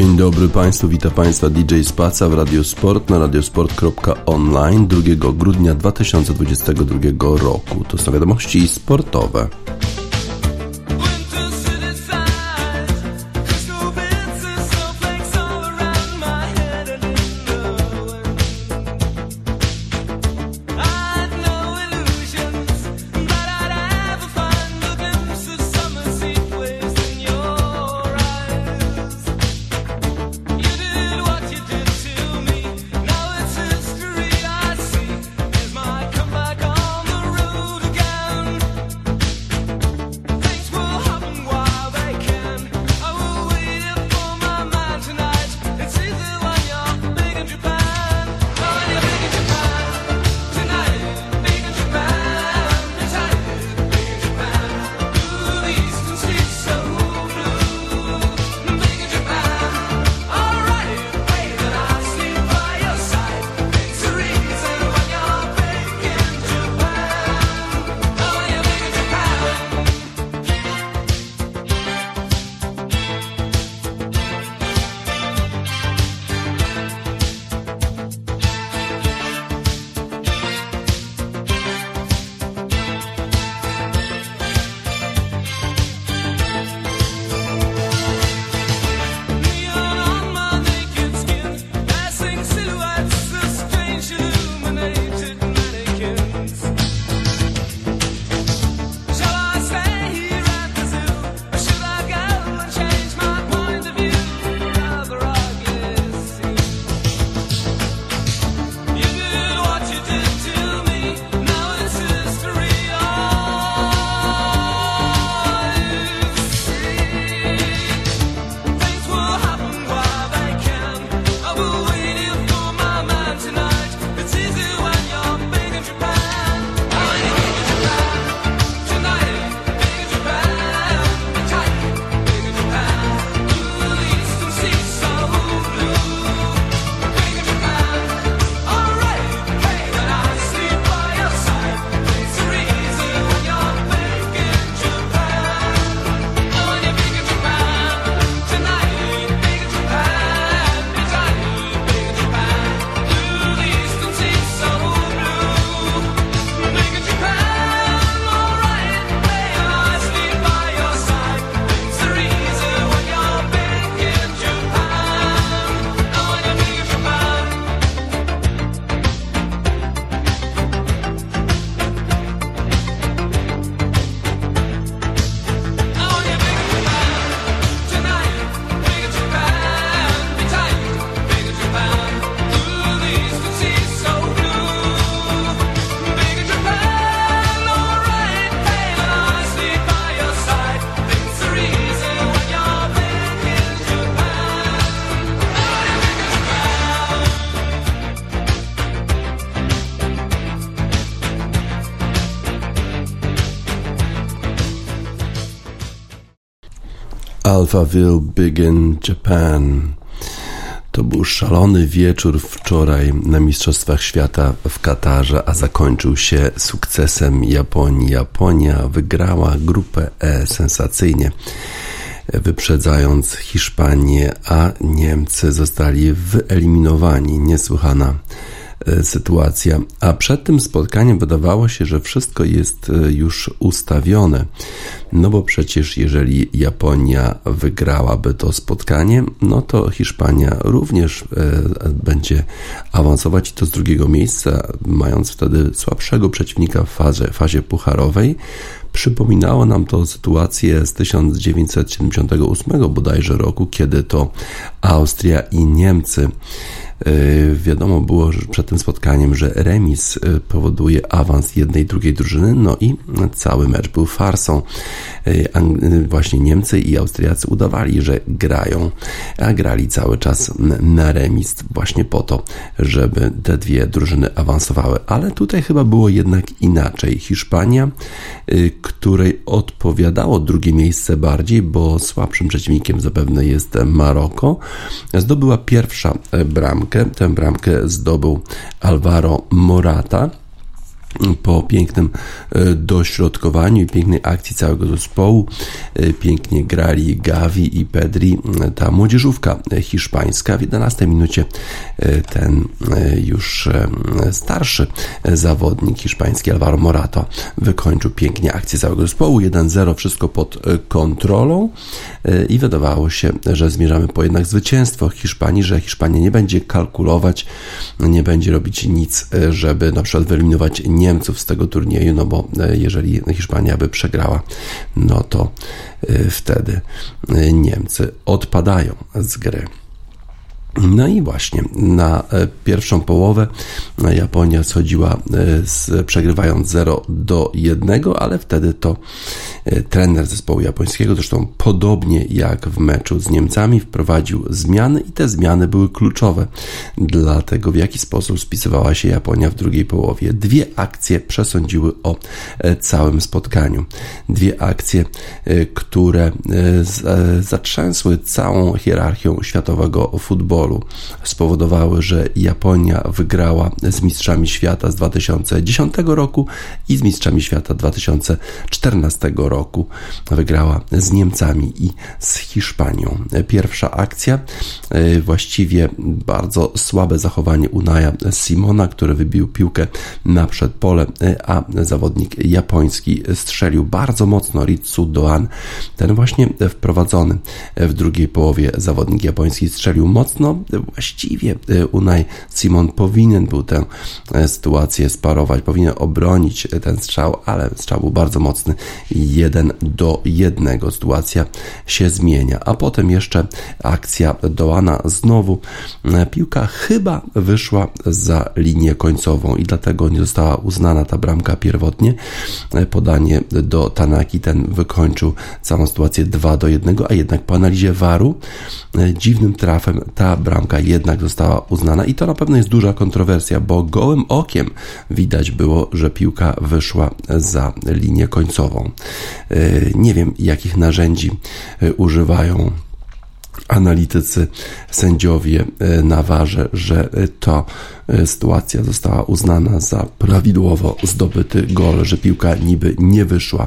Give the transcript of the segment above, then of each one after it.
Dzień dobry Państwu, witam Państwa DJ Spaca w Radiosport na radiosport.online 2 grudnia 2022 roku. To są wiadomości sportowe. Alphaville Big in Japan. To był szalony wieczór wczoraj na Mistrzostwach Świata w Katarze, a zakończył się sukcesem Japonii. Japonia wygrała grupę E sensacyjnie, wyprzedzając Hiszpanię, a Niemcy zostali wyeliminowani. Niesłychana sytuacja. A przed tym spotkaniem wydawało się, że wszystko jest e, już ustawione. No bo przecież jeżeli Japonia wygrałaby to spotkanie, no to Hiszpania również e, będzie awansować to z drugiego miejsca, mając wtedy słabszego przeciwnika w fazie, fazie pucharowej. Przypominało nam to sytuację z 1978 bodajże roku, kiedy to Austria i Niemcy E, wiadomo było przed tym spotkaniem, że remis e, powoduje awans jednej drugiej drużyny, no i cały mecz był farsą. E, właśnie Niemcy i Austriacy udawali, że grają, a grali cały czas na remis właśnie po to, żeby te dwie drużyny awansowały. Ale tutaj chyba było jednak inaczej. Hiszpania, której odpowiadało drugie miejsce bardziej, bo słabszym przeciwnikiem zapewne jest Maroko, zdobyła pierwsza bramkę. Tę bramkę zdobył Alvaro Morata. Po pięknym e, dośrodkowaniu i pięknej akcji całego zespołu. E, pięknie grali Gavi i Pedri, e, ta młodzieżówka hiszpańska. W 11 minucie ten już starszy zawodnik hiszpański Alvaro Morato wykończył pięknie akcję całego zespołu. 1-0, wszystko pod kontrolą i wydawało się, że zmierzamy po jednak zwycięstwo Hiszpanii, że Hiszpania nie będzie kalkulować, nie będzie robić nic, żeby na przykład wyeliminować Niemców z tego turnieju, no bo e, jeżeli Hiszpania by przegrała, no to e, wtedy e, Niemcy odpadają z gry. No i właśnie na e, pierwszą połowę Japonia schodziła e, z, przegrywając 0 do 1, ale wtedy to e, trener zespołu japońskiego, zresztą podobnie jak w meczu z Niemcami, wprowadził zmiany i te zmiany były kluczowe dla tego, w jaki sposób spisywała się Japonia w drugiej połowie. Dwie akcje przesądziły o całym spotkaniu. Dwie akcje, które zatrzęsły całą hierarchią światowego futbolu spowodowały, że Japonia wygrała z Mistrzami Świata z 2010 roku i z Mistrzami Świata 2014 roku. Wygrała z Niemcami i z Hiszpanią. Pierwsza akcja, e, właściwie bardzo słabe zachowanie Unaja Simona, który wybił piłkę na przedpole, e, a zawodnik japoński strzelił bardzo mocno Ritsu Doan. Ten właśnie wprowadzony w drugiej połowie zawodnik japoński strzelił mocno, no właściwie e, Unai Simon powinien był tę e, sytuację sparować, powinien obronić e, ten strzał, ale strzał był bardzo mocny, jeden do jednego. Sytuacja się zmienia, a potem jeszcze akcja Doana znowu. Piłka chyba wyszła za linię końcową i dlatego nie została uznana ta bramka pierwotnie. Podanie do Tanaki, ten wykończył całą sytuację 2 do 1, a jednak po analizie waru dziwnym trafem ta bramka jednak została uznana i to na pewno jest duża kontrowersja, bo gołym okiem widać było, że piłka wyszła za linię końcową. E, nie wiem, jakich narzędzi e, używają analitycy, sędziowie e, na warze, że to sytuacja została uznana za prawidłowo zdobyty gol, że piłka niby nie wyszła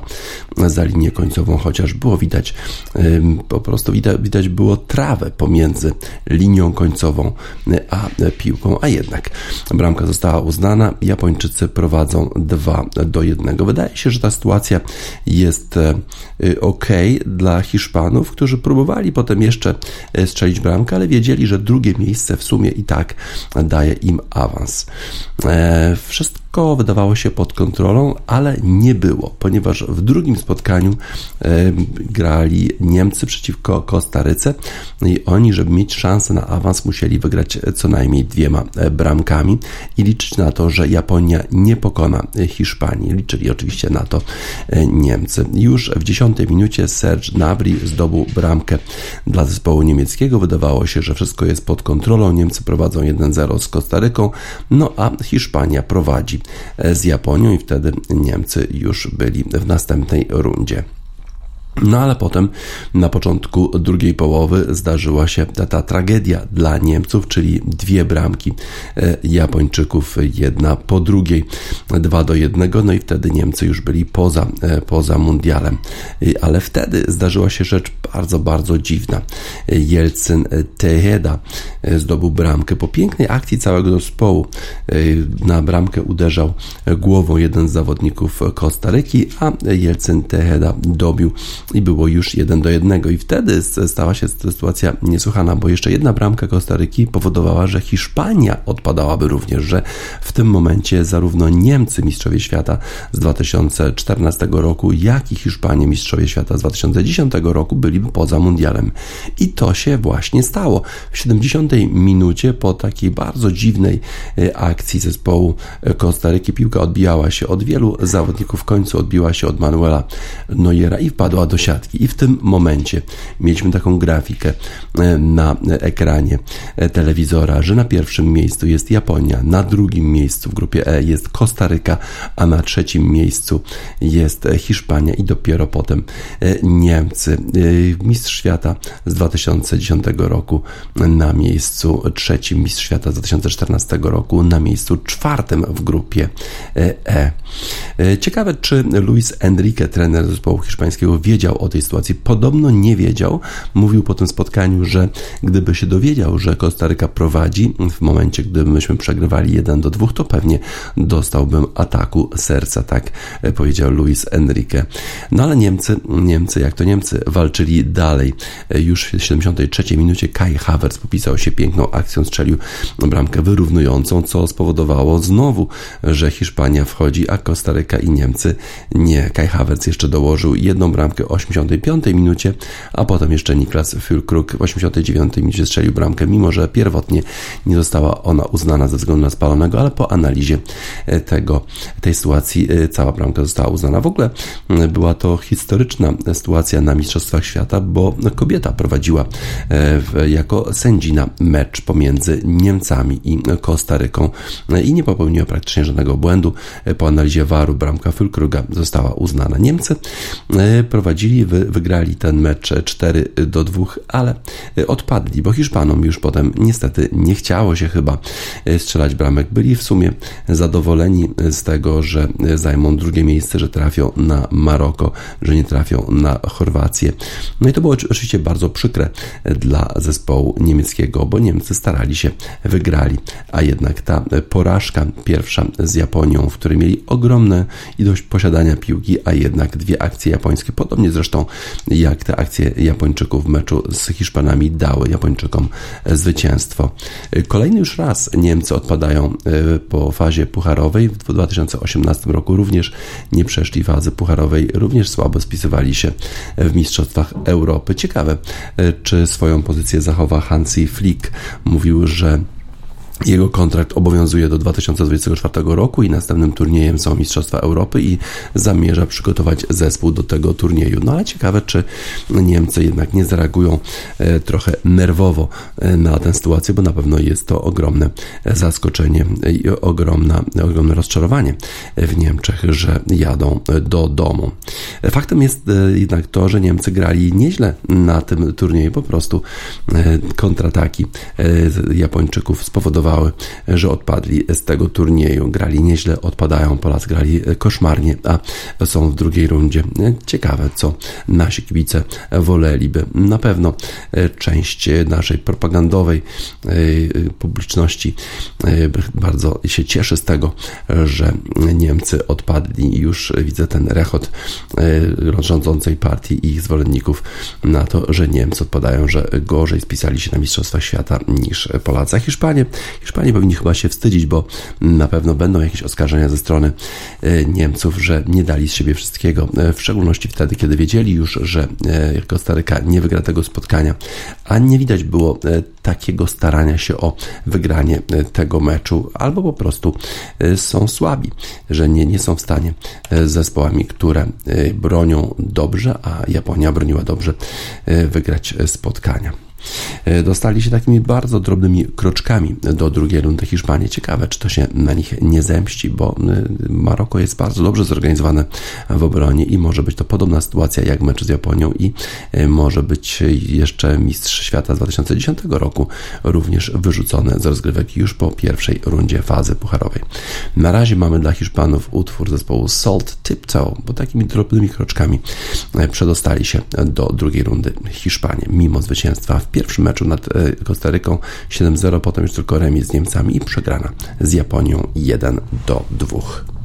za linię końcową, chociaż było widać, po prostu widać, widać było trawę pomiędzy linią końcową a piłką, a jednak bramka została uznana. Japończycy prowadzą 2 do 1. Wydaje się, że ta sytuacja jest e, ok dla Hiszpanów, którzy próbowali potem jeszcze e, strzelić bramkę, ale wiedzieli, że drugie miejsce w sumie i tak daje im awans. E, wszystko wydawało się pod kontrolą, ale nie było, ponieważ w drugim spotkaniu e, grali Niemcy przeciwko Kostaryce i oni, żeby mieć szansę na awans, musieli wygrać co najmniej dwiema e, bramkami i liczyć na to, że Japonia nie pokona Hiszpanii. Liczyli oczywiście na to Niemcy. Już w dziesiątej minucie Serge Gnabry zdobył bramkę dla zespołu niemieckiego. Wydawało się, że wszystko jest pod kontrolą. Niemcy prowadzą 1-0 z Kostaryką, no a Hiszpania prowadzi z Japonią i wtedy Niemcy już byli w następnej rundzie. No ale potem na początku drugiej połowy zdarzyła się ta, ta, tragedia dla Niemców, czyli dwie bramki e, Japończyków, jedna po drugiej, dwa do jednego, no i wtedy Niemcy już byli poza, e, poza mundialem. Ale wtedy zdarzyła się rzecz bardzo, bardzo dziwna. Jelcyn Tejeda e, zdobył bramkę po pięknej akcji całego zespołu. Na bramkę uderzał głową jeden z zawodników Kostaryki, a Jelcyn Tejeda dobił i było już 1 do 1. I wtedy stała się sytuacja niesłychana, bo jeszcze jedna bramka Kostaryki powodowała, że Hiszpania odpadałaby również, że w tym momencie zarówno Niemcy mistrzowie świata z 2014 roku, jak i Hiszpanie mistrzowie świata z 2010 roku byliby poza mundialem. I to się właśnie stało. W 70 minucie po takiej bardzo dziwnej e, akcji zespołu e, Kostaryki piłka odbijała się od wielu zawodników, w końcu odbiła się od Manuela Neuera i wpadła do do siatki. I w tym momencie mieliśmy taką grafikę e, na ekranie e, telewizora, że na pierwszym miejscu jest Japonia, na drugim miejscu w grupie E jest Kostaryka, a na trzecim miejscu jest Hiszpania i dopiero potem Niemcy. Mistrz świata z 2010 roku na miejscu trzecim, mistrz świata z 2014 roku na miejscu czwartym w grupie E. Ciekawe, czy Luis Enrique, trener zespołu hiszpańskiego, wiedział o tej sytuacji. Podobno nie wiedział. Mówił po tym spotkaniu, że gdyby się dowiedział, że Kostaryka prowadzi, w momencie, gdy myśmy przegrywali 1 do 2, to pewnie dostałbym ataku serca, tak powiedział Luis Enrique. No ale Niemcy, Niemcy, jak to Niemcy, walczyli dalej. Już w 73 minucie Kai Havertz popisał się piękną akcją, strzelił bramkę wyrównującą, co spowodowało znowu, że Hiszpania wchodzi, a Kostaryka i Niemcy nie. Kai Havertz jeszcze dołożył jedną bramkę 85 minucie, a potem jeszcze Niklas Fülkrug w 89 minucie strzelił bramkę, mimo że pierwotnie nie została ona uznana ze względu na spalonego, ale po analizie e, tego, tej sytuacji e, cała bramka została uznana. W ogóle była to historyczna sytuacja na Mistrzostwach Świata, bo kobieta prowadziła e, jako sędzina mecz pomiędzy Niemcami i Kostaryką i nie popełniła praktycznie żadnego błędu. Po analizie waru bramka Fülkruga została uznana. Niemcy e, prowadzili, wygrali ten mecz 4 do 2, ale e, odpadli, bo Hiszpanom już potem niestety nie chciało się chyba e, strzelać bramek. Byli w sumie zadowoleni z tego, że zajmą drugie miejsce, że trafią na Maroko, że nie trafią na Chorwację. No i to było oczywiście bardzo przykre dla zespołu niemieckiego, bo Niemcy starali się, wygrali, a jednak ta porażka pierwsza z Japonią, w której mieli ogromne ilość posiadania piłki, a jednak dwie akcje japońskie, podobnie zresztą jak te akcje Japończyków w meczu z Hiszpanami dały Japończykom zwycięstwo. Kolejny już raz Niemcy odpadają e, po fazie pucharowej. W 2018 roku również nie przeszli fazy pucharowej, również słabo spisywali się w Mistrzostwach Europy. Ciekawe, e, czy swoją pozycję zachowa Hansi Flick. Mówił, że jego kontrakt obowiązuje do 2024 roku i następnym turniejem są Mistrzostwa Europy i zamierza przygotować zespół do tego turnieju. No ale ciekawe, czy Niemcy jednak nie zareagują e, trochę nerwowo e, na tę sytuację, bo na pewno jest to ogromne zaskoczenie i ogromna, ogromne rozczarowanie w Niemczech, że jadą do domu. Faktem jest e, jednak to, że Niemcy grali nieźle na tym turnieju, po prostu kontrataki Japończyków spowodowały że odpadli z tego turnieju. Grali nieźle, odpadają, Polacy grali koszmarnie, a są w drugiej rundzie. Ciekawe, co nasi kibice woleliby. Na pewno część naszej propagandowej e, publiczności e, bardzo się cieszy z tego, że Niemcy odpadli już widzę ten rechot e, rządzącej partii i ich zwolenników na to, że Niemcy odpadają, że gorzej spisali się na Mistrzostwach Świata niż Polacy. A Hiszpanie Hiszpanie powinni chyba się wstydzić, bo na pewno będą jakieś oskarżenia ze strony e, Niemców, że nie dali z siebie wszystkiego, e, w szczególności wtedy, kiedy wiedzieli już, że e, Kostaryka nie wygra tego spotkania, a nie widać było takiego starania się o wygranie tego meczu, albo po prostu są słabi, że nie, nie są w stanie z zespołami, które bronią dobrze, a Japonia broniła dobrze, wygrać spotkania. E, dostali się takimi bardzo drobnymi kroczkami do drugiej rundy Hiszpanii. Ciekawe, czy to się na nich nie zemści, bo e, Maroko jest bardzo dobrze zorganizowane w obronie i może być to podobna sytuacja jak mecz z Japonią i e, może być jeszcze mistrz świata z 2010 roku również wyrzucone z rozgrywek już po pierwszej rundzie fazy pucharowej. Na razie mamy dla Hiszpanów utwór zespołu Salt Tiptoe, bo takimi drobnymi kroczkami przedostali się do drugiej rundy Hiszpanii, mimo zwycięstwa w pierwszym meczu nad e, Kostaryką 7-0, potem już tylko remis z Niemcami i przegrana z Japonią 1 do 2.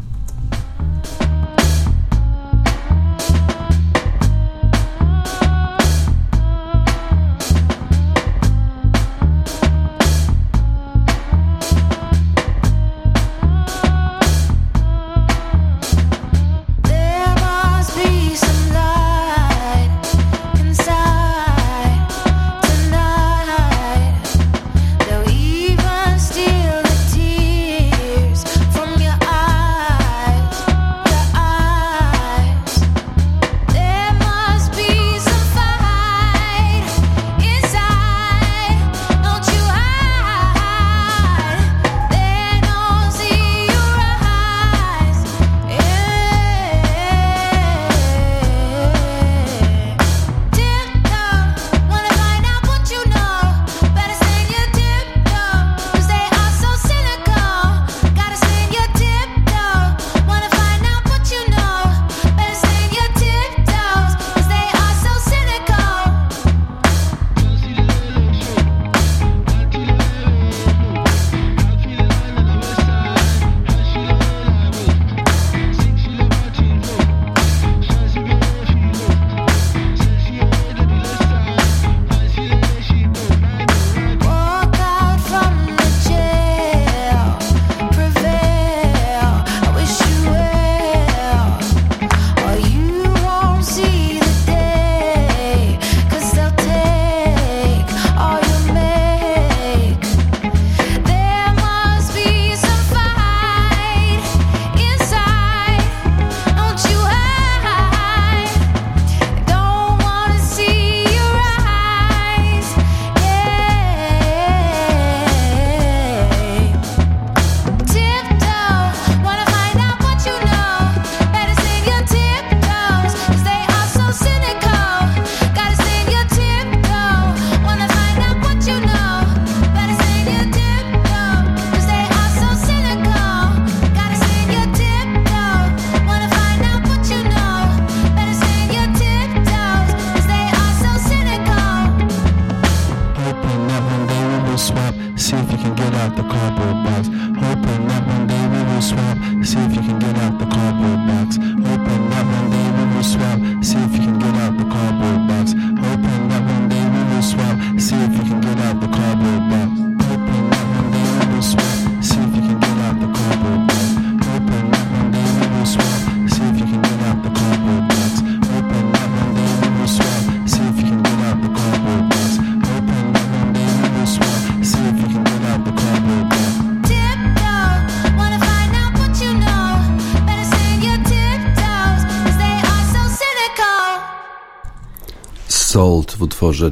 utworze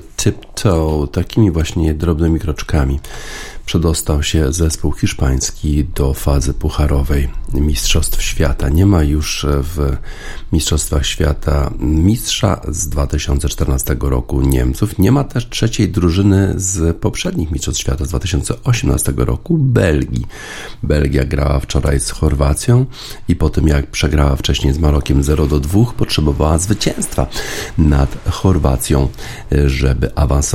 Tiptoe, takimi właśnie drobnymi kroczkami przedostał się zespół hiszpański do fazy pucharowej Mistrzostw Świata. Nie ma już w Mistrzostwach Świata mistrza z 2014 roku Niemców. Nie ma też trzeciej drużyny z poprzednich Mistrzostw Świata z 2018 roku Belgii. Belgia grała wczoraj z Chorwacją i po tym jak przegrała wcześniej z Marokiem 0 do 2 potrzebowała zwycięstwa nad Chorwacją, żeby awansować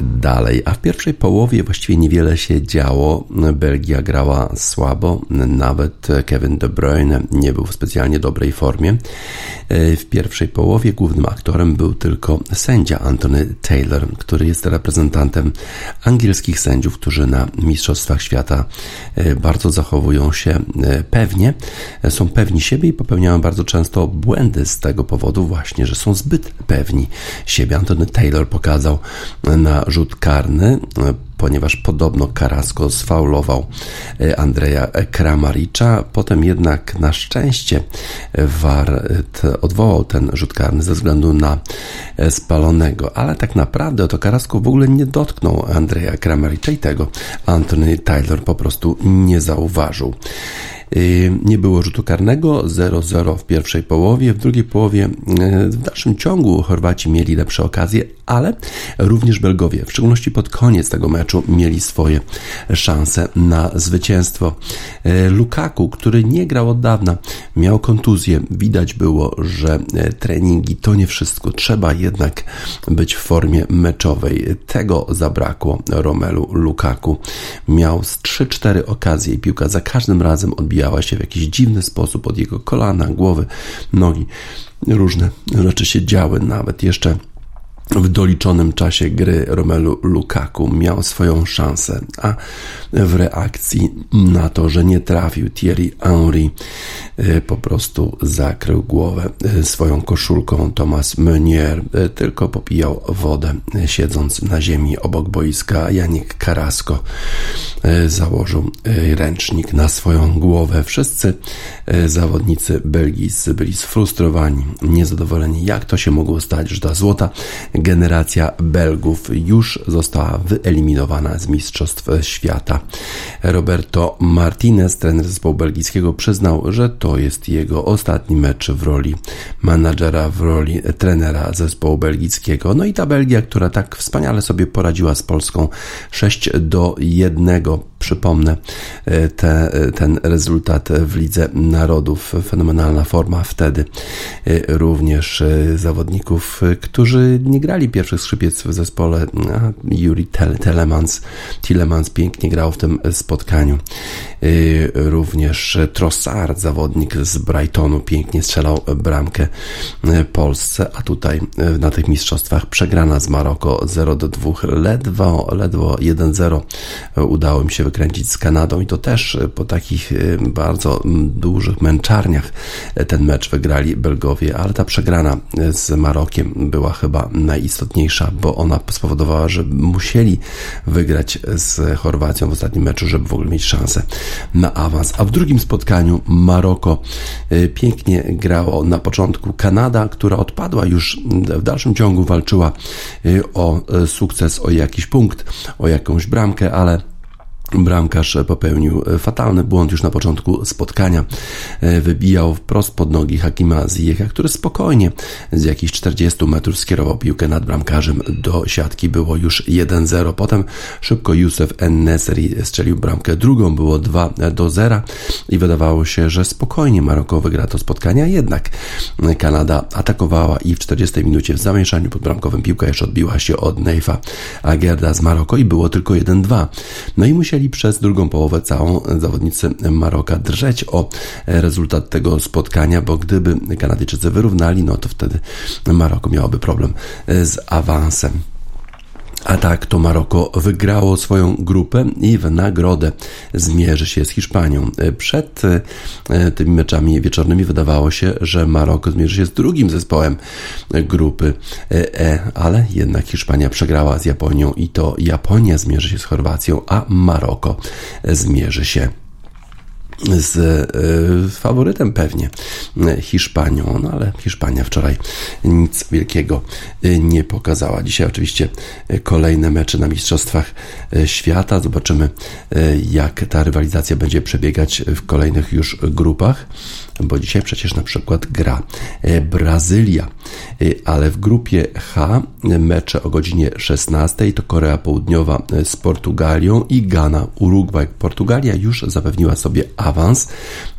dalej. A w pierwszej połowie właściwie niewiele się działo. Belgia grała słabo, nawet Kevin De Bruyne nie był w specjalnie dobrej formie. W pierwszej połowie głównym aktorem był tylko sędzia Anthony Taylor, który jest reprezentantem angielskich sędziów, którzy na Mistrzostwach Świata bardzo zachowują się pewnie, są pewni siebie i popełniają bardzo często błędy z tego powodu właśnie, że są zbyt pewni siebie. Anthony Taylor pokazał na rzut karny ponieważ podobno Carrasco sfaulował Andrzeja Kramaricza. Potem jednak na szczęście VAR odwołał ten rzut karny ze względu na spalonego, ale tak naprawdę to Carrasco w ogóle nie dotknął Andrzeja Kramaricza i tego Anthony Taylor po prostu nie zauważył. Nie było rzutu karnego 0-0 w pierwszej połowie. W drugiej połowie w dalszym ciągu Chorwaci mieli lepsze okazje, ale również Belgowie, w szczególności pod koniec tego meczu, mieli swoje szanse na zwycięstwo. Lukaku, który nie grał od dawna, miał kontuzję. Widać było, że treningi to nie wszystko. Trzeba jednak być w formie meczowej. Tego zabrakło Romelu Lukaku. Miał z 3-4 okazje i piłka za każdym razem odbijała się w jakiś dziwny sposób od jego kolana, głowy, nogi. Różne rzeczy się działy, nawet jeszcze w doliczonym czasie gry Romelu Lukaku miał swoją szansę, a w reakcji na to, że nie trafił Thierry Henry, po prostu zakrył głowę swoją koszulką Thomas Meunier, tylko popijał wodę siedząc na ziemi obok boiska. Janik Carrasco założył ręcznik na swoją głowę. Wszyscy zawodnicy belgijscy byli sfrustrowani, niezadowoleni, jak to się mogło stać, że ta złota generacja Belgów już została wyeliminowana z Mistrzostw Świata. Roberto Martinez, trener zespołu belgijskiego, przyznał, że to jest jego ostatni mecz w roli menadżera, w roli trenera zespołu belgijskiego. No i ta Belgia, która tak wspaniale sobie poradziła z Polską 6 do 1 przypomnę te, ten rezultat w Lidze Narodów. Fenomenalna forma wtedy również zawodników, którzy nie grali pierwszych skrzypiec w zespole. Juri Telemans, Tillemans pięknie grał w tym spotkaniu. Również Trossard, zawodnik z Brightonu, pięknie strzelał bramkę Polsce, a tutaj na tych mistrzostwach przegrana z Maroko 0 do 2, ledwo, ledwo 1-0 udało mi się wykręcić z Kanadą i to też po takich bardzo dużych męczarniach ten mecz wygrali Belgowie, ale ta przegrana z Marokiem była chyba najistotniejsza, bo ona spowodowała, że musieli wygrać z Chorwacją w ostatnim meczu, żeby w ogóle mieć szansę na awans. A w drugim spotkaniu Maroko pięknie grało na początku Kanada, która odpadła już w dalszym ciągu walczyła o sukces, o jakiś punkt, o jakąś bramkę, ale Bramkarz popełnił fatalny błąd już na początku spotkania. E, Wybijał wprost pod nogi Hakima Ziyecha, który spokojnie z jakichś 40 metrów skierował piłkę nad bramkarzem do siatki. Było już 1-0. Potem szybko Youssef Nesri strzelił bramkę drugą. Było 2 do 0 i wydawało się, że spokojnie Maroko wygra to spotkanie, jednak Kanada atakowała i w 40 minucie w zamieszaniu pod bramkowym piłka jeszcze odbiła się od Neifa Agerda z Maroko i było tylko 1-2. No i musieli przez drugą połowę całą zawodnicy Maroka drżeć o rezultat tego spotkania, bo gdyby Kanadyjczycy wyrównali, no to wtedy Maroko miałoby problem z awansem. A tak to Maroko wygrało swoją grupę i w nagrodę zmierzy się z Hiszpanią. Przed e, tymi meczami wieczornymi wydawało się, że Maroko zmierzy się z drugim zespołem grupy E, ale jednak Hiszpania przegrała z Japonią i to Japonia zmierzy się z Chorwacją, a Maroko zmierzy się z y, faworytem pewnie Hiszpanią, no ale Hiszpania wczoraj nic wielkiego y, nie pokazała. Dzisiaj oczywiście kolejne mecze na Mistrzostwach Świata. Zobaczymy jak ta rywalizacja będzie przebiegać w kolejnych już grupach, bo dzisiaj przecież na przykład gra Brazylia, ale w grupie H mecze o godzinie 16 to Korea Południowa z Portugalią i Ghana, Urugwaj. Portugalia już zapewniła sobie awans,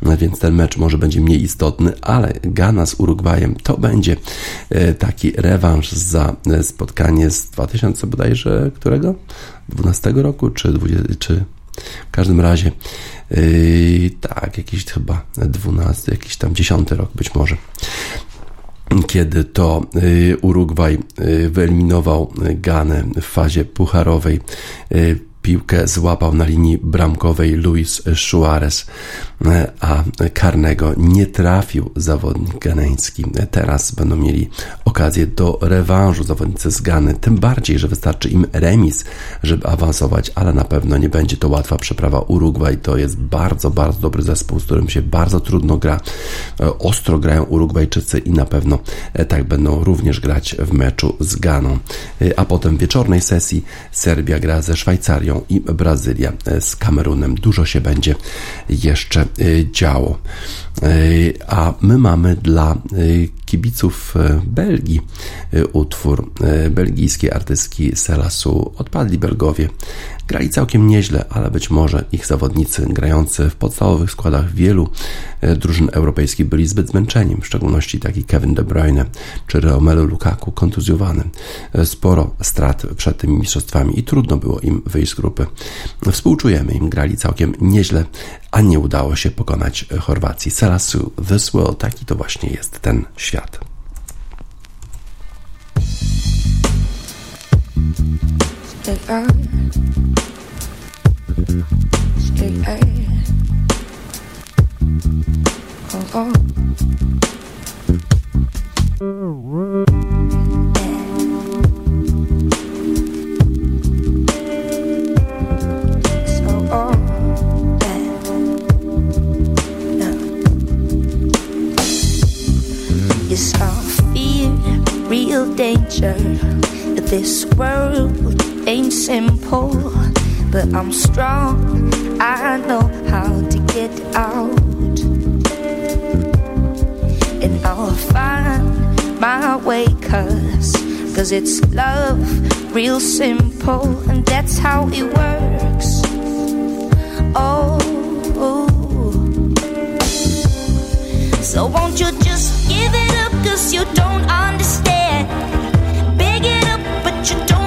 więc ten mecz może będzie mniej istotny, ale Ghana z Urugwajem to będzie taki rewanż za spotkanie z 2000 bodajże którego? 12 roku czy 20, czy w każdym razie yy, tak, jakiś chyba 12, jakiś tam 10 rok być może kiedy to Urugwaj wyeliminował Ganę w fazie pucharowej piłkę złapał na linii bramkowej Luis Suarez, a karnego nie trafił zawodnik ganeński. Teraz będą mieli okazję do rewanżu zawodnicy z Gany, tym bardziej, że wystarczy im remis, żeby awansować, ale na pewno nie będzie to łatwa przeprawa. Urugwaj to jest bardzo, bardzo dobry zespół, z którym się bardzo trudno gra. Ostro grają Urugwajczycy i na pewno tak będą również grać w meczu z Ganą. A potem w wieczornej sesji Serbia gra ze Szwajcarią i Brazylia z Kamerunem. Dużo się będzie jeszcze działo. A my mamy dla kibiców Belgii utwór belgijskiej artystki Selasu. Odpadli Belgowie. Grali całkiem nieźle, ale być może ich zawodnicy grający w podstawowych składach wielu drużyn europejskich byli zbyt zmęczeni, w szczególności taki Kevin De Bruyne czy Romelu Lukaku kontuzjowany. Sporo strat przed tymi mistrzostwami i trudno było im wyjść z grupy. Współczujemy im, grali całkiem nieźle, a nie udało się pokonać Chorwacji. Selasu, this world, taki to właśnie jest ten świat. Stay up. Stay up. Oh, oh. oh it's our fear, real danger. This world ain't simple, but I'm strong. I know how to get out, and I'll find my way. Cause, cause it's love, real simple, and that's how it works. Oh. So won't you just give it up cause you don't understand Big it up but you don't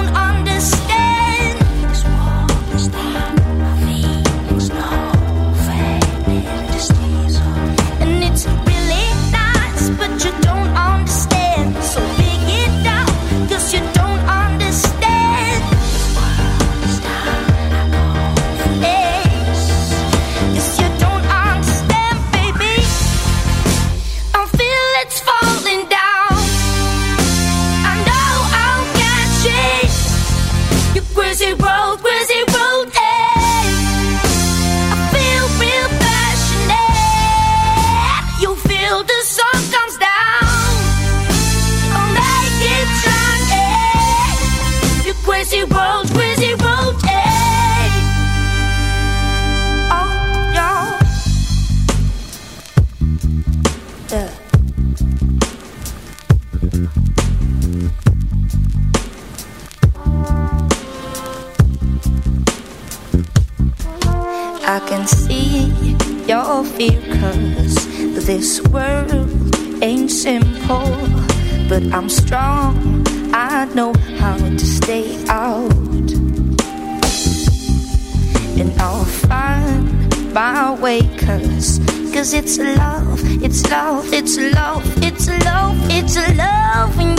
cause, cause it's love, it's love, it's love, it's love, it's love,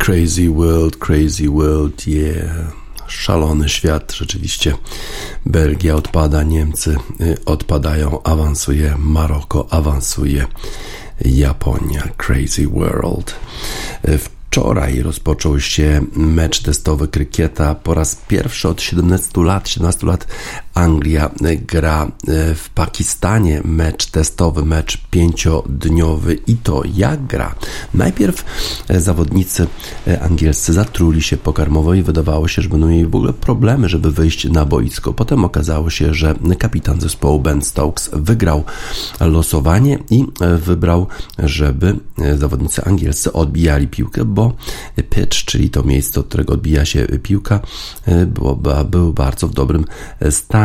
Crazy World, Crazy World, yeah. Szalony świat, rzeczywiście. Belgia odpada, Niemcy y, odpadają, awansuje Maroko, awansuje Japonia. Crazy World. Y, Wczoraj rozpoczął się mecz testowy krykieta. Po raz pierwszy od 17 lat, 17 lat Anglia gra e, w Pakistanie mecz testowy, mecz pięciodniowy i to jak gra. Najpierw e, zawodnicy e, angielscy zatruli się pokarmowo i wydawało się, że będą mieli w ogóle problemy, żeby wyjść na boisko. Potem okazało się, że kapitan zespołu Ben Stokes wygrał losowanie i wybrał, żeby zawodnicy angielscy odbijali piłkę, bo pitch, czyli to miejsce, od którego odbija się piłka, było, był bardzo w dobrym stanie.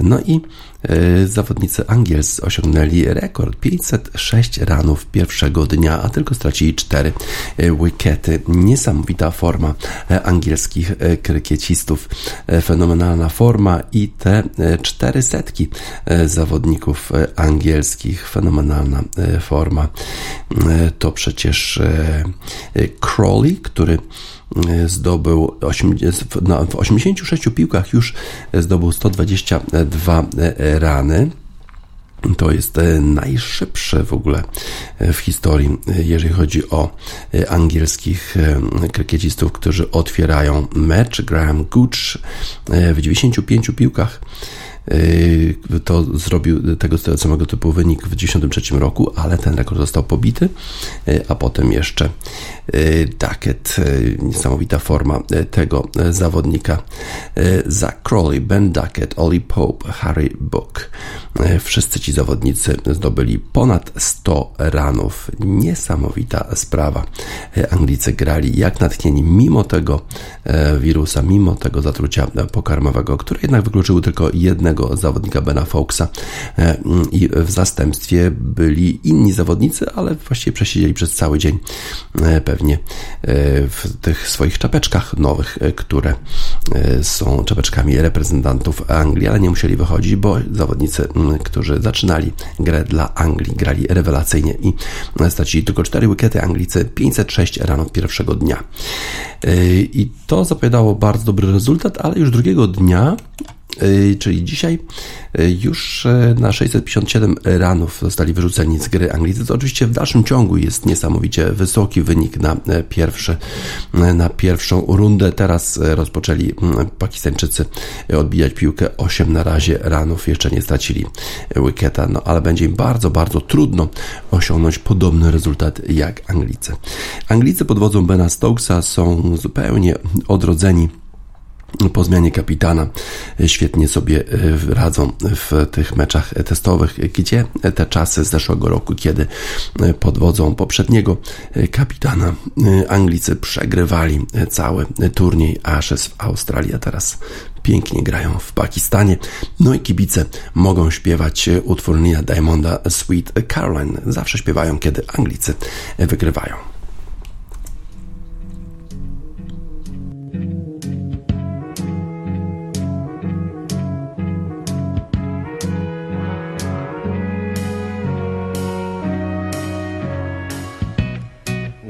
No i e, zawodnicy angielscy osiągnęli rekord 506 ranów pierwszego dnia, a tylko stracili 4 wikety. Niesamowita forma e, angielskich e, krykiecistów, fenomenalna forma i te cztery setki zawodników angielskich, fenomenalna forma. To przecież Crawley, który zdobył no, w 86 piłkach już zdobył 122 rany. To jest najszybsze w ogóle w historii, jeżeli chodzi o angielskich krykiecistów, którzy otwierają mecz. Graham Gooch w 95 piłkach to zrobił tego samego typu wynik w 1993 roku, ale ten rekord został pobity, a potem jeszcze Duckett, niesamowita forma tego zawodnika. Zach Crowley, Ben Duckett, Ollie Pope, Harry Book. Wszyscy ci zawodnicy zdobyli ponad 100 ranów. Niesamowita sprawa. Anglicy grali jak natchnieni mimo tego wirusa, mimo tego zatrucia pokarmowego, które jednak wykluczyły tylko jednego zawodnika Bena Fawkesa i w zastępstwie byli inni zawodnicy, ale właściwie przesiedzieli przez cały dzień pewnie w tych swoich czapeczkach nowych, które e, są czapeczkami reprezentantów Anglii, ale nie musieli wychodzić, bo zawodnicy, m, którzy zaczynali grę dla Anglii, grali rewelacyjnie i stracili tylko 4 wykety Anglicy, 506 rano pierwszego dnia. E, I to zapowiadało bardzo dobry rezultat, ale już drugiego dnia czyli dzisiaj yy, już yy, na 657 ranów zostali wyrzuceni z gry Anglicy. To oczywiście w dalszym ciągu jest niesamowicie wysoki wynik na pierwszy, na pierwszą rundę. Teraz rozpoczęli Pakistańczycy odbijać piłkę 8 na razie ranów. Jeszcze nie stracili wicketa, no ale będzie im bardzo, bardzo trudno osiągnąć podobny rezultat jak Anglicy. Anglicy pod wodzą Bena Stokesa są zupełnie odrodzeni po zmianie kapitana świetnie sobie e, radzą w tych meczach testowych, gdzie te czasy z zeszłego roku, kiedy pod wodzą poprzedniego kapitana Anglicy przegrywali cały turniej Ashes w Australii, a teraz pięknie grają w Pakistanie. No i kibice mogą śpiewać utwór Nina Diamonda Sweet Caroline. Zawsze śpiewają, kiedy Anglicy wygrywają.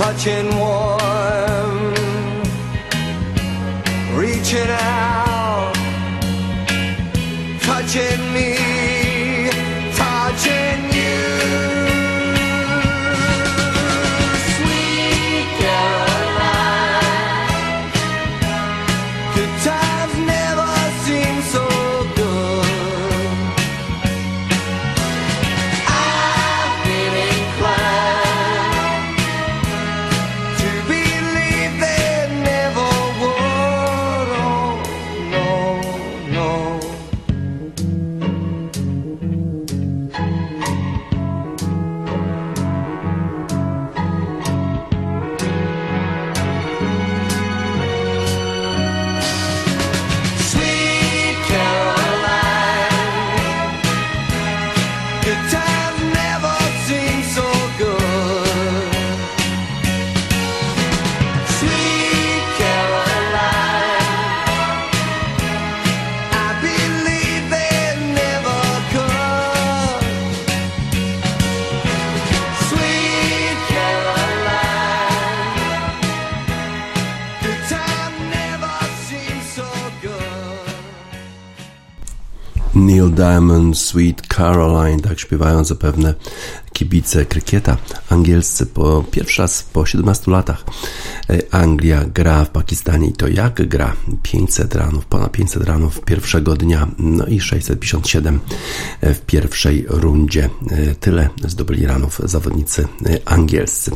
touching warm, reaching out, Diamond, Sweet Caroline, tak śpiewają zapewne kibice krykieta angielscy po pierwszy raz po 17 latach Anglia gra w Pakistanie i to jak gra 500 ranów, ponad 500 ranów pierwszego dnia, no i 657 w pierwszej rundzie. E, tyle zdobyli ranów zawodnicy e, angielscy.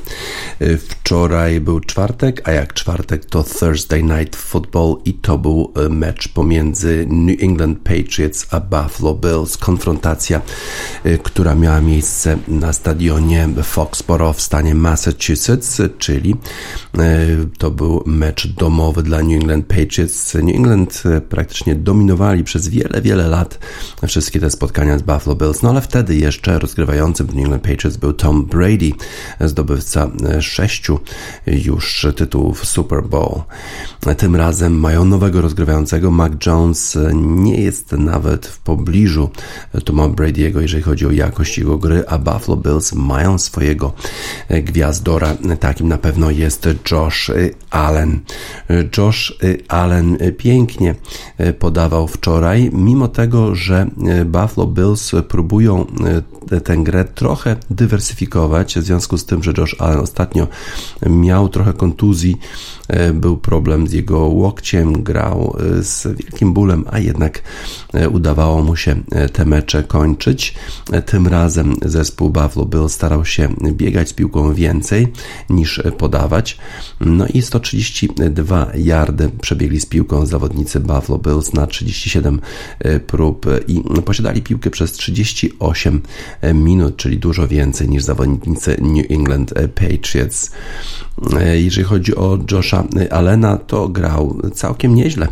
Wczoraj był czwartek, a jak czwartek to Thursday Night Football i to był mecz pomiędzy New England Patriots a Buffalo Bills. Konfrontacja, która miała miejsce na stadionie Foxborough w stanie Massachusetts, czyli e, to był mecz domowy dla New England Patriots. New England e, praktycznie dominowali przez wiele, wiele lat wszystkie te spotkania z Buffalo Bills, no ale wtedy jeszcze rozgrywającym New England Patriots był Tom Brady, zdobywca e, sześciu już tytułów Super Bowl. Tym razem mają nowego rozgrywającego. Mac Jones nie jest nawet w pobliżu Toma Brady'ego, jeżeli chodzi o jakość jego gry, a Buffalo Bills mają swojego gwiazdora. Takim na pewno jest Josh Allen. Josh Allen pięknie podawał wczoraj, mimo tego, że Buffalo Bills próbują tę grę trochę dywersyfikować, w związku z tym, że Josh Allen ostatnio miał trochę kontuzji, był problem z jego łokciem, grał e, z wielkim bólem, a jednak e, udawało mu się te mecze kończyć. Tym razem zespół Buffalo Bill starał się biegać z piłką więcej niż podawać. No i 132 yardy przebiegli z piłką zawodnicy Buffalo Bills na 37 prób i posiadali piłkę przez 38 minut, czyli dużo więcej niż zawodnicy New England Patriots. Jeżeli chodzi o Josha Allena, to grał całkiem nieźle.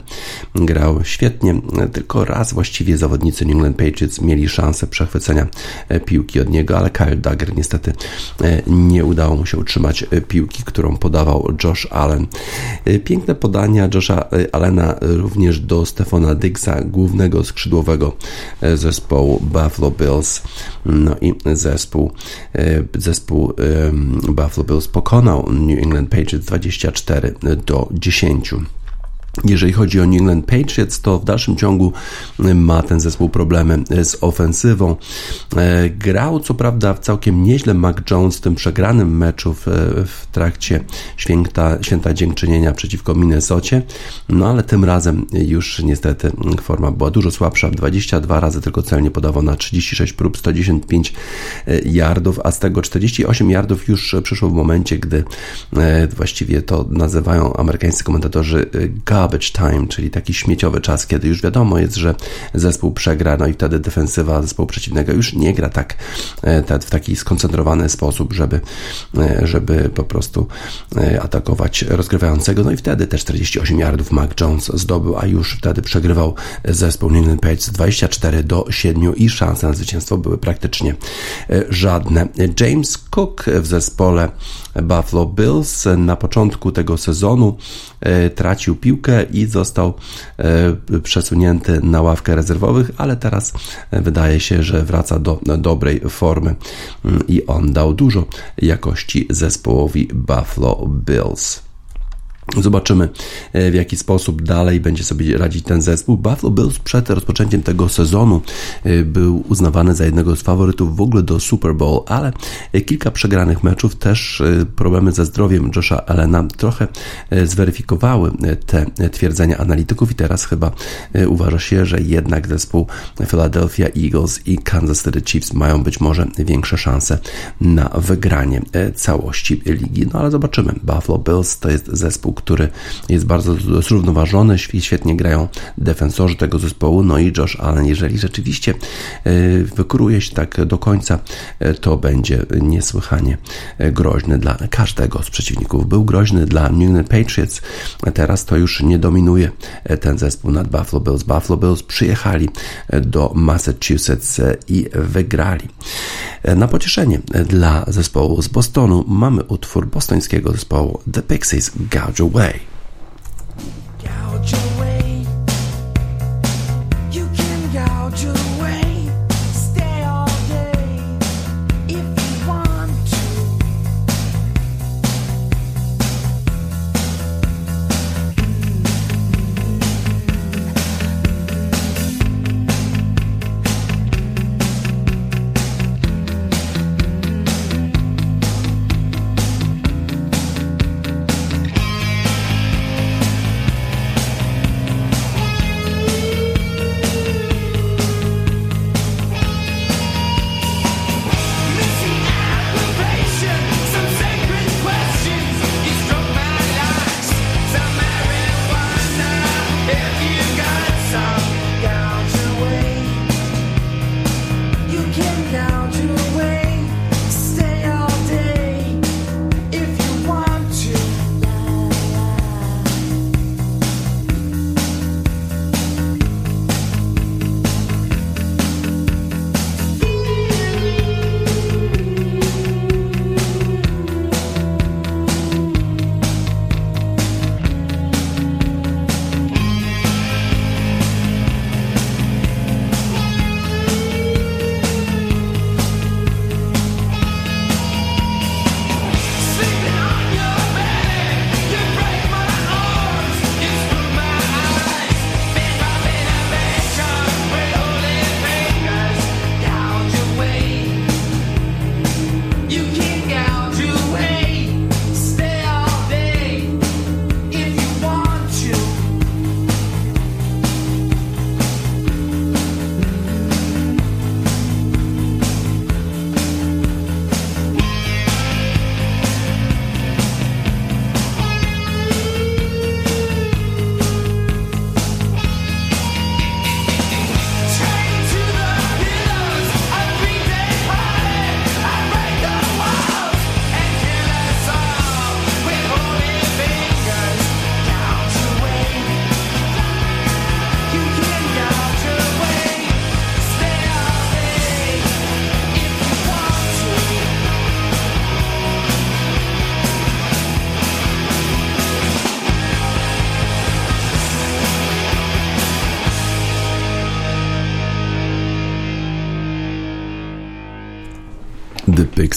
Grał świetnie, tylko raz właściwie zawodnicy New England Patriots mieli szansę przechwycenia piłki od niego, ale Kyle Dagger niestety nie udało mu się utrzymać piłki, którą podawał Josh Allen. Piękne podania Josha Allena również do Stefana Diggsa, głównego skrzydłowego zespołu Buffalo Bills. No i zespół, zespół Buffalo Bills pokonał New England Patriots 24 do 10. Jeżeli chodzi o New England Patriots, to w dalszym ciągu ma ten zespół problemy z ofensywą. E, grał co prawda całkiem nieźle Mac Jones w tym przegranym meczu w, w trakcie święta, święta dziękczynienia przeciwko Minnesocie, no ale tym razem już niestety forma była dużo słabsza. 22 razy tylko celnie podawał na 36 prób, 195 e, yardów, a z tego 48 yardów już przyszło w momencie, gdy e, właściwie to nazywają amerykańscy komentatorzy garbage time, czyli taki śmieciowy czas, kiedy już wiadomo jest, że zespół przegra, no i wtedy defensywa zespołu przeciwnego już nie gra tak e, w taki skoncentrowany sposób, żeby, e, żeby po prostu e, atakować rozgrywającego. No i wtedy te 48 yardów Mac Jones zdobył, a już wtedy przegrywał zespół New England Patriots 24 do 7 i szanse na zwycięstwo były praktycznie żadne. James Cook w zespole Buffalo Bills na początku tego sezonu tracił piłkę i został e, przesunięty na ławkę rezerwowych, ale teraz wydaje się, że wraca do dobrej formy mm, i on dał dużo jakości zespołowi Buffalo Bills. Zobaczymy, e, w jaki sposób dalej będzie sobie radzić ten zespół. Buffalo Bills przed rozpoczęciem tego sezonu e, był uznawany za jednego z faworytów w ogóle do Super Bowl, ale e, kilka przegranych meczów, też problemy ze zdrowiem Josha Allena trochę zweryfikowały te twierdzenia analityków i teraz chyba uważa się, że jednak zespół Philadelphia Eagles i Kansas City Chiefs mają być może większe szanse na wygranie całości ligi. No ale zobaczymy. Buffalo Bills to jest zespół, który jest bardzo zrównoważony, świetnie grają defensorzy tego zespołu, no i Josh Allen, jeżeli rzeczywiście e, wykuruje się tak do końca, e, to będzie niesłychanie e, groźny dla każdego z przeciwników. Był groźny dla New England Patriots, teraz to już nie dominuje ten zespół nad Buffalo Bills. Buffalo Bills przyjechali do Massachusetts i wygrali. Na pocieszenie dla zespołu z Bostonu mamy utwór bostońskiego zespołu The Pixies Gouge Away.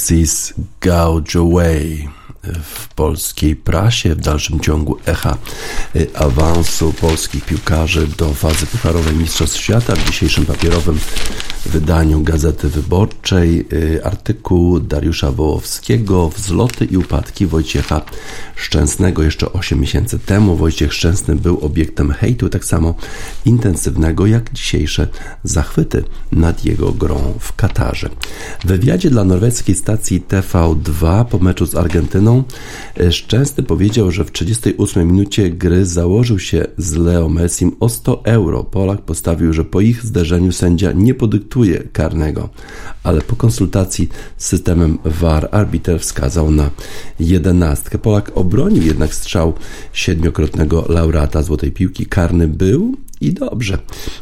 Pixies Gouge w polskiej prasie, w dalszym ciągu echa y, awansu polskich piłkarzy do fazy pucharowej Mistrzostw Świata w dzisiejszym papierowym wydaniu Gazety Wyborczej y, artykuł Dariusza Wołowskiego Wzloty i upadki Wojciecha Szczęsnego jeszcze 8 miesięcy temu. Wojciech Szczęsny był obiektem hejtu tak samo intensywnego jak dzisiejsze zachwyty nad jego grą w Katarze. W wywiadzie dla norweskiej stacji TV2 po meczu z Argentyną y, Szczęsny powiedział, że w 38 minucie gry założył się z Leo Messim o 100 euro. Polak postawił, że po ich zderzeniu sędzia nie podyktuje karnego, ale po konsultacji z systemem VAR arbiter wskazał na jedenastkę. Polak obronił jednak strzał siedmiokrotnego laureata Złotej Piłki. Karny był i dobrze.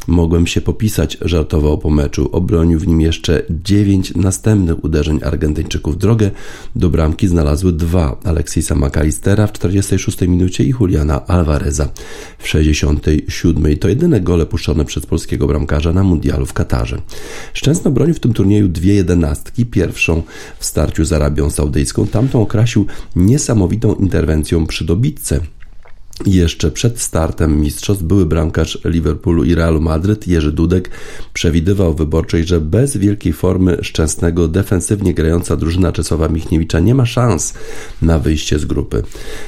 Mogłem się popisać, żartował po meczu. Obronił w nim jeszcze dziewięć następnych uderzeń Argentyńczyków. Drogę do bramki znalazły dwa. Alexisa McAllistera w 46 minucie i Juliana Alvareza w 67. To jedyne gole puszczone przez polskiego bramkarza na mundialu w Katarze. Szczęsno bronił w tym turnieju dwie jedenastki. Pierwszą w starciu z Arabią Saudyjską. Tamtą okrasił niesamowitą interwencją przy dobitce. Jeszcze przed startem mistrzostw były bramkarz Liverpoolu i Realu Madryt Jerzy Dudek przewidywał wyborczej, że bez wielkiej formy szczęsnego defensywnie grająca drużyna Czesława Michniewicza nie ma szans na wyjście z grupy.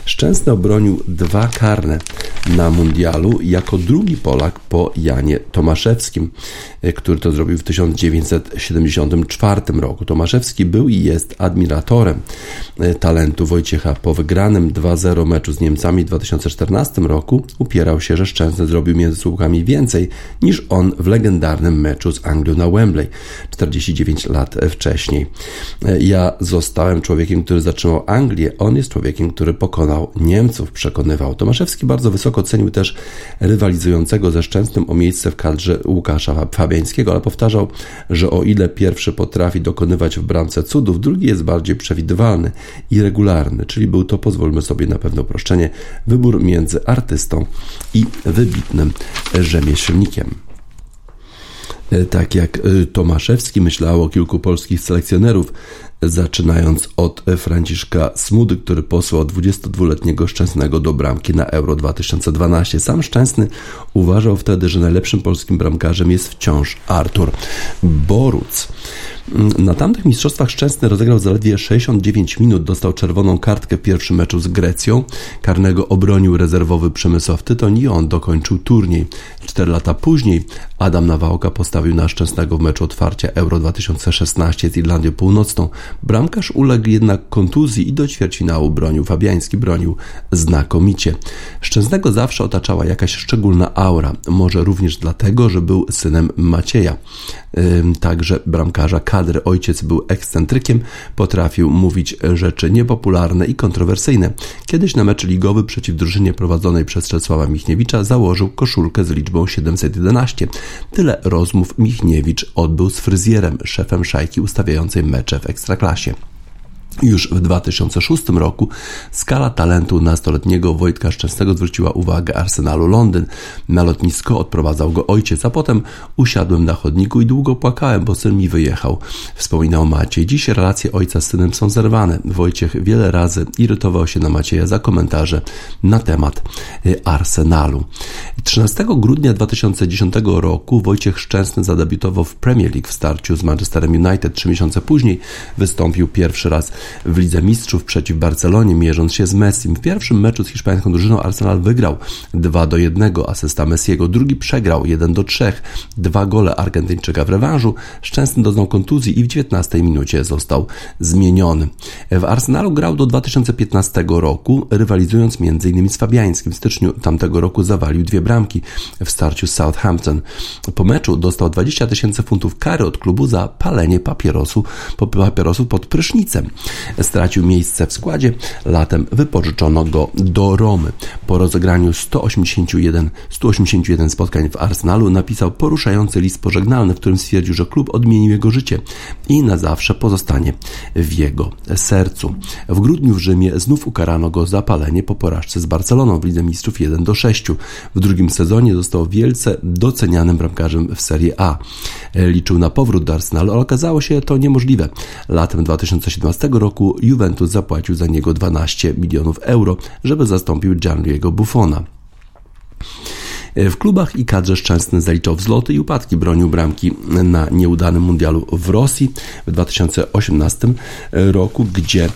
Szczęsny obronił dwa karne na mundialu jako drugi Polak po Janie Tomaszewskim, który to zrobił w 1974 roku. Tomaszewski był i jest admiratorem talentu Wojciecha po wygranym 2-0 meczu z Niemcami w 2014 roku upierał się, że Szczęsny zrobił między słupkami więcej niż on w legendarnym meczu z Anglią na Wembley 49 lat wcześniej. Ja zostałem człowiekiem, który zatrzymał Anglię, on jest człowiekiem, który pokonał Niemców, przekonywał. Tomaszewski bardzo wysoko cenił też rywalizującego ze Szczęsnym o miejsce w kadrze Łukasza Fabiańskiego, ale powtarzał, że o ile pierwszy potrafi dokonywać w bramce cudów, drugi jest bardziej przewidywalny i regularny, czyli był to, pozwólmy sobie na pewne uproszczenie, wybór między artystą i wybitnym rzemieślnikiem. Tak jak Tomaszewski myślał o kilku polskich selekcjonerów, zaczynając od Franciszka Smudy, który posłał 22-letniego Szczęsnego do bramki na Euro 2012. Sam Szczęsny uważał wtedy, że najlepszym polskim bramkarzem jest wciąż Artur Boruc. Na tamtych mistrzostwach Szczęsny rozegrał zaledwie 69 minut, dostał czerwoną kartkę w pierwszym meczu z Grecją. Karnego obronił rezerwowy Przemysław Tytoń i on dokończył turniej. Cztery lata później Adam Nawałka postawił na Szczęsnego w meczu otwarcia Euro 2016 z Irlandią Północną. Bramkarz uległ jednak kontuzji i do ćwierćfinału bronił. Fabiański bronił znakomicie. Szczęsnego zawsze otaczała jakaś szczególna aura. Może również dlatego, że był synem Macieja. Także bramkarza kadry. Ojciec był ekscentrykiem, potrafił mówić rzeczy niepopularne i kontrowersyjne. Kiedyś na mecz ligowy przeciw drużynie prowadzonej przez Czesława Michniewicza założył koszulkę z liczbą 711. Tyle rozmów Michniewicz odbył z fryzjerem, szefem szajki ustawiającej mecze w Ekstraklasie. Już w 2006 roku skala talentu nastoletniego Wojtka Szczęsnego zwróciła uwagę Arsenalu Londyn. Na lotnisko odprowadzał go ojciec, a potem usiadłem na chodniku i długo płakałem, bo syn mi wyjechał. Wspominał Maciej. Dziś relacje ojca z synem są zerwane. Wojciech wiele razy irytował się na Macieja za komentarze na temat Arsenalu. 13 grudnia 2010 roku Wojciech Szczęsny zadebiutował w Premier League w starciu z Manchesterem United. Trzy miesiące później wystąpił pierwszy raz w Lidze Mistrzów przeciw Barcelonie, mierząc się z Messim. W pierwszym meczu z hiszpańską drużyną Arsenal wygrał 2 do 1, asysta Messiego, drugi przegrał 1 do 3, dwa gole Argentyńczyka w rewanżu. Szczęsny doznał kontuzji i w 19 minucie został zmieniony. W Arsenalu grał do 2015 roku, rywalizując m.in. z Fabiańskim. W styczniu tamtego roku zawalił dwie bramki w starciu z Southampton. Po meczu dostał 20 tysięcy funtów kary od klubu za palenie papierosu, papierosu pod prysznicem. Stracił miejsce w składzie, latem wypożyczono go do Romy. Po rozegraniu 181, 181 spotkań w Arsenalu napisał poruszający list pożegnalny, w którym stwierdził, że klub odmienił jego życie i na zawsze pozostanie w jego sercu. W grudniu w Rzymie znów ukarano go za palenie po porażce z Barceloną w Lidze Mistrzów 1 do 6. W drugim sezonie został wielce docenianym bramkarzem w Serie A. Liczył na powrót do Arsenalu, ale okazało się to niemożliwe. Latem 2017 roku Juventus zapłacił za niego 12 milionów euro, żeby zastąpił Gianluigiego Buffona. W klubach i kadrze Szczęsny zaliczał wzloty i upadki. Bronił bramki na nieudanym mundialu w Rosji w 2018 roku, gdzie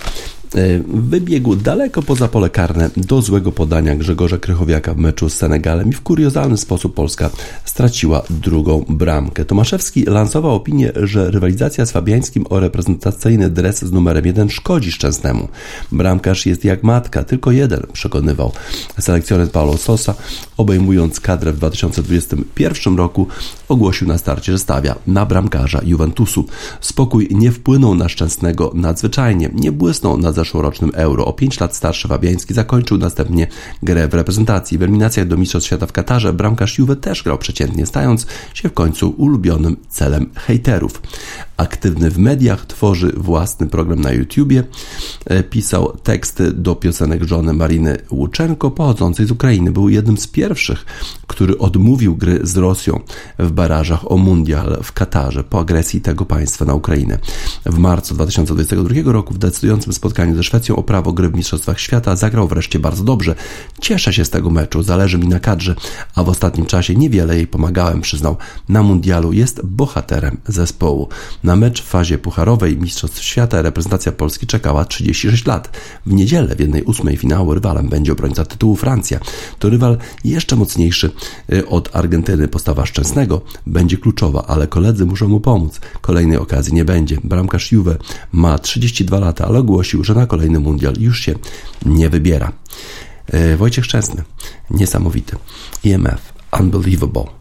wybiegł daleko poza pole karne do złego podania Grzegorza Krychowiaka w meczu z Senegalem i w kuriozalny sposób Polska straciła drugą bramkę. Tomaszewski lansował opinię, że rywalizacja z Fabiańskim o reprezentacyjny dres z numerem 1 szkodzi Szczęsnemu. Bramkarz jest jak matka, tylko jeden, przekonywał selekcjoner Paulo Sosa, obejmując kadrę w 2021 roku, ogłosił na starcie, że stawia na bramkarza Juventusu. Spokój nie wpłynął na Szczęsnego nadzwyczajnie, nie błysnął na zeszłorocznym Euro. O 5 lat starszy Fabiański zakończył następnie grę w reprezentacji. W eliminacjach do Mistrzostw Świata w Katarze bramkarz Juve też grał przeciętnie, stając się w końcu ulubionym celem hejterów. Aktywny w mediach, tworzy własny program na YouTubie, e, pisał teksty do piosenek żony Mariny Łuczenko, pochodzącej z Ukrainy. Był jednym z pierwszych, który odmówił gry z Rosją w barażach o mundial w Katarze po agresji tego państwa na Ukrainę. W marcu 2022 roku w decydującym spotkaniu ze Szwecją o prawo gry w Mistrzostwach Świata zagrał wreszcie bardzo dobrze. Cieszę się z tego meczu, zależy mi na kadrze, a w ostatnim czasie niewiele jej pomagałem, przyznał. Na mundialu jest bohaterem zespołu. Mecz w fazie pucharowej Mistrzostw Świata reprezentacja Polski czekała 36 lat. W niedzielę w jednej ósmej finału rywalem będzie obrońca tytułu Francja. To rywal jeszcze mocniejszy y, od Argentyny. Postawa Szczęsnego będzie kluczowa, ale koledzy muszą mu pomóc. Kolejnej okazji nie będzie. Bramkarz Juve ma 32 lata, ale ogłosił, że na kolejny mundial już się nie wybiera. Y, Wojciech Szczęsny, niesamowity. IMF, unbelievable.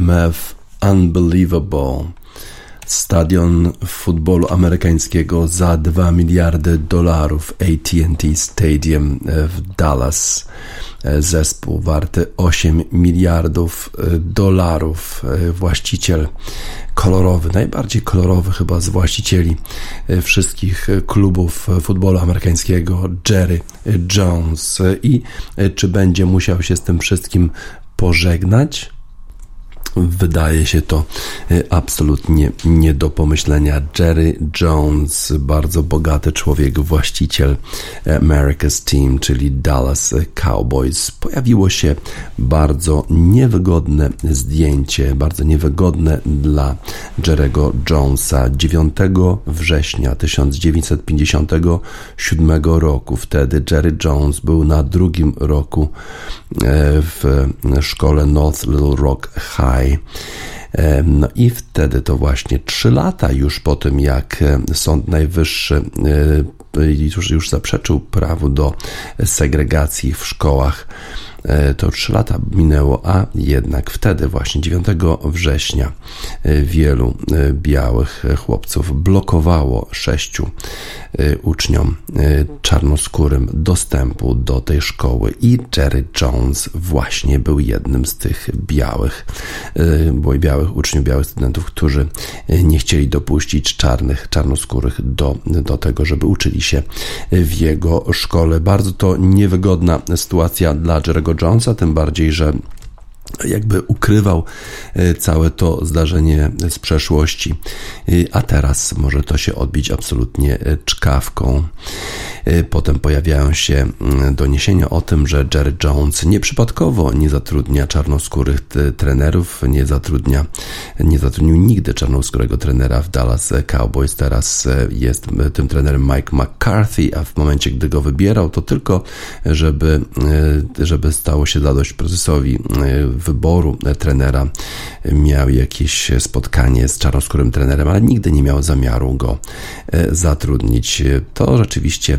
EMF Unbelievable. Stadion futbolu amerykańskiego za 2 miliardy dolarów AT&T Stadium w Dallas. Zespół warty 8 miliardów dolarów. Właściciel kolorowy, najbardziej kolorowy chyba z właścicieli wszystkich klubów futbolu amerykańskiego, Jerry Jones. I czy będzie musiał się z tym wszystkim pożegnać? Wydaje się to e, absolutnie nie do pomyślenia. Jerry Jones, bardzo bogaty człowiek, właściciel America's Team, czyli Dallas Cowboys. Pojawiło się bardzo niewygodne zdjęcie, bardzo niewygodne dla Jerry'ego Jonesa 9 września 1957 roku. Wtedy Jerry Jones był na drugim roku e, w szkole North Little Rock High. No i wtedy to właśnie trzy lata już po tym, jak Sąd Najwyższy już, już zaprzeczył prawu do segregacji w szkołach, to trzy lata minęło, a jednak wtedy, właśnie 9 września, wielu białych chłopców blokowało sześciu uczniom czarnoskórym dostępu do tej szkoły i Jerry Jones właśnie był jednym z tych białych, bo białych uczniów, białych studentów, którzy nie chcieli dopuścić czarnych, czarnoskórych do, do tego, żeby uczyli się w jego szkole. Bardzo to niewygodna sytuacja dla Jerry'ego Jonesa, tym bardziej, że jakby ukrywał całe to zdarzenie z przeszłości, a teraz może to się odbić absolutnie czkawką. Potem pojawiają się doniesienia o tym, że Jerry Jones nieprzypadkowo nie zatrudnia czarnoskórych trenerów, nie zatrudnia, nie zatrudnił nigdy czarnoskórego trenera w Dallas Cowboys. Teraz jest tym trenerem Mike McCarthy, a w momencie, gdy go wybierał, to tylko, żeby, żeby stało się zadość procesowi wyboru trenera, miał jakieś spotkanie z czarnoskórym trenerem, ale nigdy nie miał zamiaru go zatrudnić. To rzeczywiście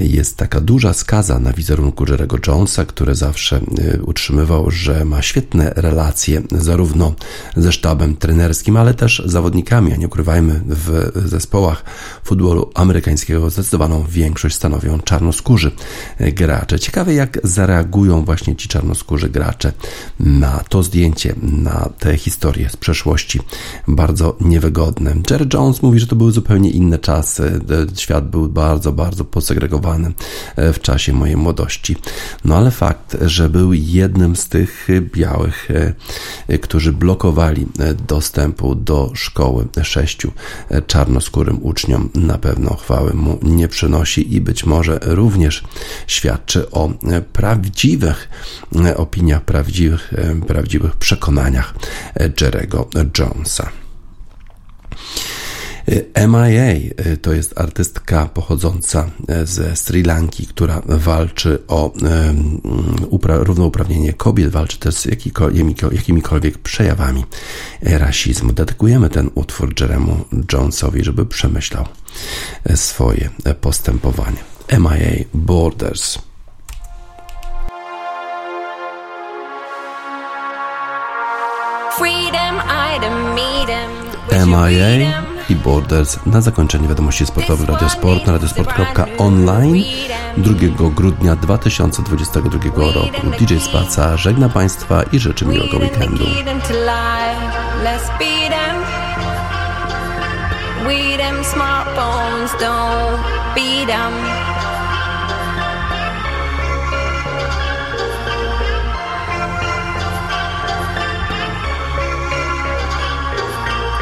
jest taka duża skaza na wizerunku Jerego Jonesa, który zawsze utrzymywał, że ma świetne relacje zarówno ze sztabem trenerskim, ale też zawodnikami, a nie ukrywajmy, w zespołach futbolu amerykańskiego zdecydowaną większość stanowią czarnoskórzy gracze. Ciekawe jak zareagują właśnie ci czarnoskórzy gracze na to zdjęcie, na te historie z przeszłości, bardzo niewygodne. Jerry Jones mówi, że to były zupełnie inne czasy, świat był bardzo, bardzo posegregowany w czasie mojej młodości. No ale fakt, że był jednym z tych białych, którzy blokowali dostępu do szkoły sześciu czarnoskórym uczniom, na pewno chwały mu nie przynosi i być może również świadczy o prawdziwych opiniach, prawdziwych, prawdziwych przekonaniach Jerego Jonesa. MIA to jest artystka pochodząca ze Sri Lanki, która walczy o upra- równouprawnienie kobiet, walczy też z jakimikolwiek przejawami rasizmu. Dedykujemy ten utwór Jeremu Jonesowi, żeby przemyślał swoje postępowanie. MIA Borders. Freedom, I to meet him. MIA. I Borders na zakończenie wiadomości sportowych Radiosport na radiosport.online 2 grudnia 2022 roku. DJ Spaca żegna Państwa i życzy miłego weekendu.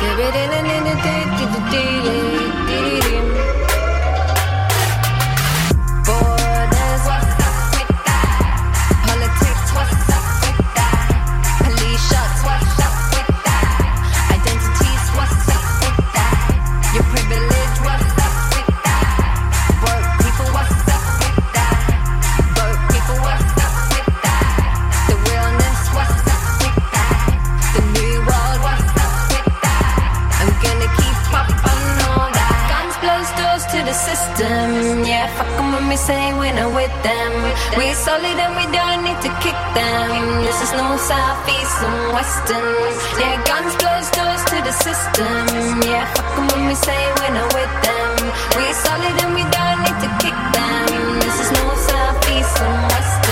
Give it in and in and Borders, Solid and we don't need to kick them. This is no south, east, and western. Yeah, guns close doors to the system. Yeah, fuck 'em when we say when I'm with them. We solid and we don't need to kick them. This is no south, east, and western.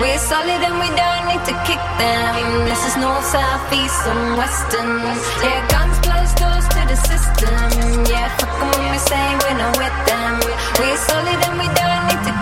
We're solid and we don't need to kick them. This is north, south, east, and western. Yeah, guns close doors to the system. Yeah, fuck 'em when we say when I'm with them. We're solid and we don't need to